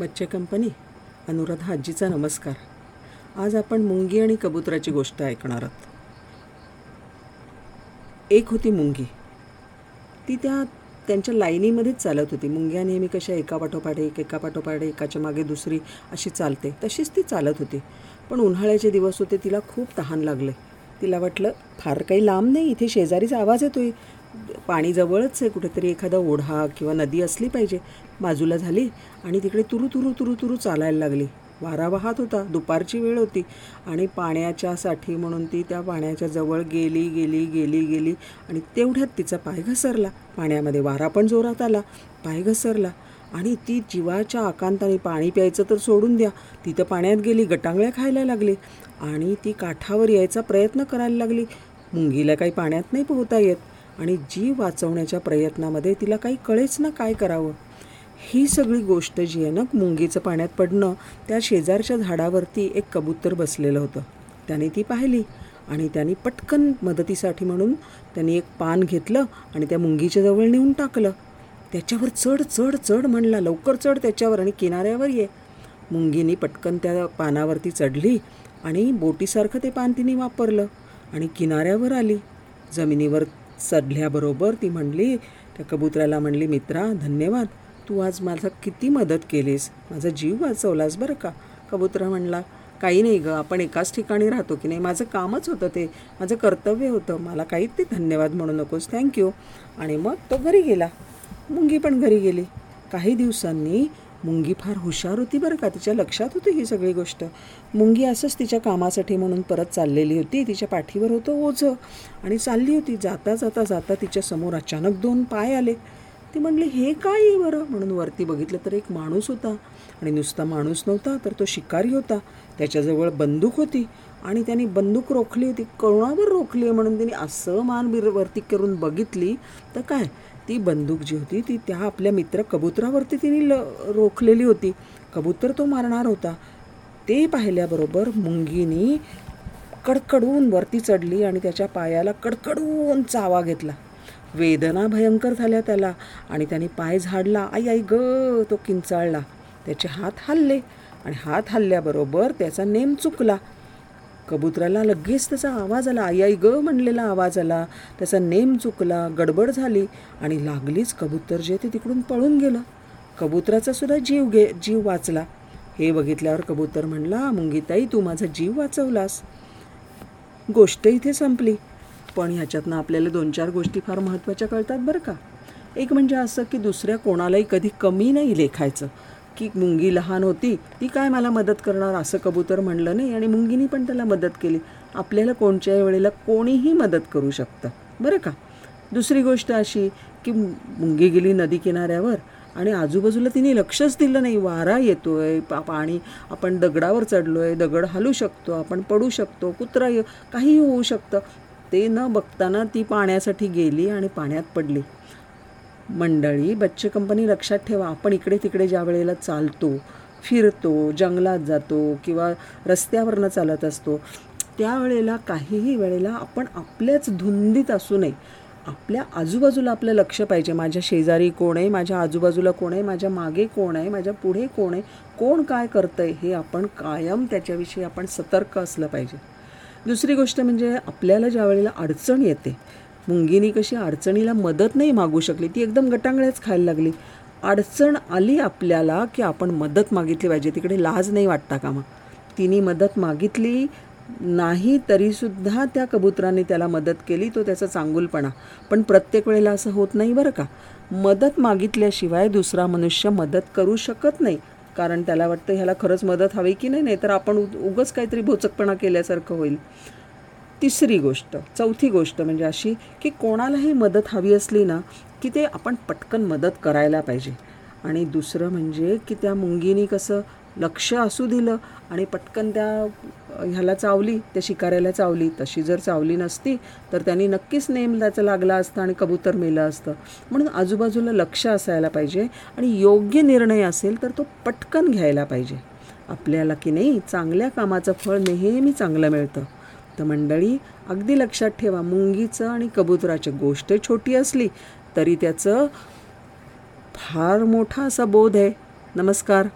बच्चे कंपनी अनुराधा आजीचा नमस्कार. आज आपण मुंगी आणि कबुतराची गोष्ट ऐकणार आहोत. एक होती मुंगी. ती त्या त्यांच्या लाईनीमध्येच चालत होती. मुंग्या नेहमी कशा एका पाठोपाठ एक एका पाठोपाठ एकाच्या मागे दुसरी अशी चालते. तशीच ती चालत होती. पण उन्हाळ्याचे दिवस होते तिला खूप तहान लागले. तिला वाटलं फार काही लांब नाही इथे शेजारीचा आवाज येतोय. पाणी जवळच आहे कुठेतरी एखादा ओढा किंवा नदी असली पाहिजे. बाजूला झाली आणि तिकडे तुरु तुरु तुरु तुरु चालायला लागली. वारा वाहत होता. दुपारची वेळ होती आणि पाण्याच्यासाठी म्हणून ती त्या पाण्याच्या जवळ गेली गेली गेली गेली आणि तेवढ्यात तिचा पाय घसरला. पाण्यामध्ये वारा पण जोरात आला. पाय घसरला आणि ती जीवाच्या आकांताने पाणी प्यायचं तर सोडून द्या. ती तर पाण्यात गेली गटांगळ्या खायला लागली आणि ती काठावर यायचा प्रयत्न करायला लागली. मुंगीला काही पाण्यात नाही पोहता येत. आणि जीव वाचवण्याच्या प्रयत्नामध्ये तिला काही कळेच ना काय करावं. ही सगळी गोष्ट जी आहे ना मुंगीचं पाण्यात पडणं त्या शेजारच्या झाडावरती एक कबूतर बसलेलं होतं. त्याने ती पाहिली आणि त्यांनी पटकन मदतीसाठी म्हणून त्यांनी एक पान घेतलं आणि त्या मुंगीच्या जवळ नेऊन टाकलं. त्याच्यावर चढ चढ चढ म्हणला लवकर चढ त्याच्यावर आणि किनाऱ्यावर ये. मुंगीनी पटकन त्या पानावरती चढली आणि बोटीसारखं ते पान तिने वापरलं आणि किनाऱ्यावर आली. जमिनीवर सडल्याबरोबर ती म्हणली त्या कबुतराला म्हणली मित्रा धन्यवाद. तू आज माझा किती मदत केलीस? माझा जीव वाचवलास बरं का? कबुतरा म्हणला काही नाही गं आपण एकाच ठिकाणी राहतो की नाही? माझं कामच होतं ते. माझं कर्तव्य होतं. मला काहीच ते धन्यवाद म्हणू नकोस. थँक्यू आणि मग तो घरी गेला. मुंगी पण घरी गेली. काही दिवसांनी मुंगी फार हुशार होती बरं का तिच्या लक्षात होती ही सगळी गोष्ट. मुंगी असंच तिच्या कामासाठी म्हणून परत चाललेली होती तिच्या पाठीवर होतं ओझं आणि चालली होती. जाता जाता जाता तिच्या समोर अचानक दोन पाय आले. ती म्हणली हे काय आहे बरं? म्हणून वरती बघितलं तर एक माणूस होता आणि नुसता माणूस नव्हता तर तो शिकारी होता. त्याच्याजवळ बंदूक होती. आणि त्यांनी बंदूक रोखली होती कोणावर रोखली आहे म्हणून त्यांनी असं मान वरती करून बघितली. तर काय ती बंदूक जी होती ती त्या आपल्या मित्र कबुतरावरती तिने ल रोखलेली होती. कबूतर तो मारणार होता. ते पाहिल्याबरोबर मुंगीनी कडकडून वरती चढली आणि त्याच्या पायाला कडकडून चावा घेतला. वेदना भयंकर झाल्या त्याला आणि त्याने पाय झाडला. आई आई ग तो किंचाळला. त्याचे हात हल्ले आणि हात हल्ल्याबरोबर त्याचा नेम चुकला. कबुतराला लगेच त्याचा आवाज आला. आई आई ग म्हणलेला आवाज आला. त्याचा नेम चुकला गडबड झाली आणि लागलीच कबूतर जे ते तिकडून पळून गेलं. कबुतराचा सुद्धा जीव गे जीव वाचला. हे बघितल्यावर कबूतर म्हणला मुंगीताई तू माझा जीव वाचवलास. गोष्ट इथे संपली. पण ह्याच्यातनं आपल्याला दोन चार गोष्टी फार महत्त्वाच्या कळतात बरं का. एक म्हणजे असं की दुसऱ्या कोणालाही कधी कमी नाही लेखायचं. की मुंगी लहान होती ती काय मला मदत करणार असं कबूतर म्हणलं नाही आणि मुंगीनी पण त्याला मदत केली. आपल्याला कोणत्याही वेळेला कोणीही मदत करू शकतं. बरं का? दुसरी गोष्ट अशी की मुंगी गेली नदी किनाऱ्यावर आणि आजूबाजूला तिने लक्षच दिलं नाही. वारा येतो आहे पा पाणी आपण दगडावर चढलो आहे दगड हलू शकतो आपण पडू शकतो कुत्रा ये काहीही होऊ शकतं. ते न बघताना ती पाण्यासाठी गेली आणि पाण्यात पडली. मंडळी बच्चे कंपनी लक्षात ठेवा आपण इकडे तिकडे ज्या वेळेला चालतो फिरतो जंगलात जातो किंवा रस्त्यावरनं चालत असतो त्यावेळेला काहीही वेळेला आपण आपल्याच धुंदीत असू नये. आपल्या आजूबाजूला आपलं लक्ष पाहिजे. माझ्या शेजारी कोण आहे? माझ्या आजूबाजूला कोण आहे? माझ्या मागे कोण आहे? माझ्या पुढे कोण आहे? कोण काय करतं आहे हे आपण कायम त्याच्याविषयी आपण सतर्क असलं पाहिजे. दुसरी गोष्ट म्हणजे आपल्याला ज्या वेळेला अडचण येते मुंगीनी कशी अडचणीला मदत नाही मागू शकली ती एकदम गटांगळ्याच खायला लागली. अडचण आली आपल्याला की आपण मदत मागितली पाहिजे तिकडे लाज नाही वाटता कामा. तिने मदत मागितली नाही तरीसुद्धा त्या कबुतराने त्याला मदत केली तो त्याचा चांगुलपणा. पण प्रत्येक वेळेला असं होत नाही बरं का. मदत मागितल्याशिवाय दुसरा मनुष्य मदत करू शकत नाही. कारण त्याला वाटतं ह्याला खरंच मदत हवी की नाही तर आपण उगच काहीतरी भोचकपणा केल्यासारखं होईल. तिसरी गोष्ट चौथी गोष्ट म्हणजे अशी की कोणालाही मदत हवी असली ना की ते आपण पटकन मदत करायला पाहिजे. आणि दुसरं म्हणजे की त्या मुंगीनी कसं लक्ष असू दिलं आणि पटकन त्या ह्याला चावली त्या शिकाऱ्याला चावली तशी जर चावली नसती तर त्यांनी नक्कीच नेम त्याचा लागला असता आणि कबूतर मेलं असतं. म्हणून आजूबाजूला लक्ष असायला पाहिजे आणि योग्य निर्णय असेल तर तो पटकन घ्यायला पाहिजे. आपल्याला की नाही चांगल्या कामाचं फळ नेहमी चांगलं मिळतं. तर मंडळी अगदी लक्षात ठेवा मुंगीचं आणि कबुतराची गोष्ट छोटी असली तरी त्याचं फार मोठा असा बोध आहे. नमस्कार.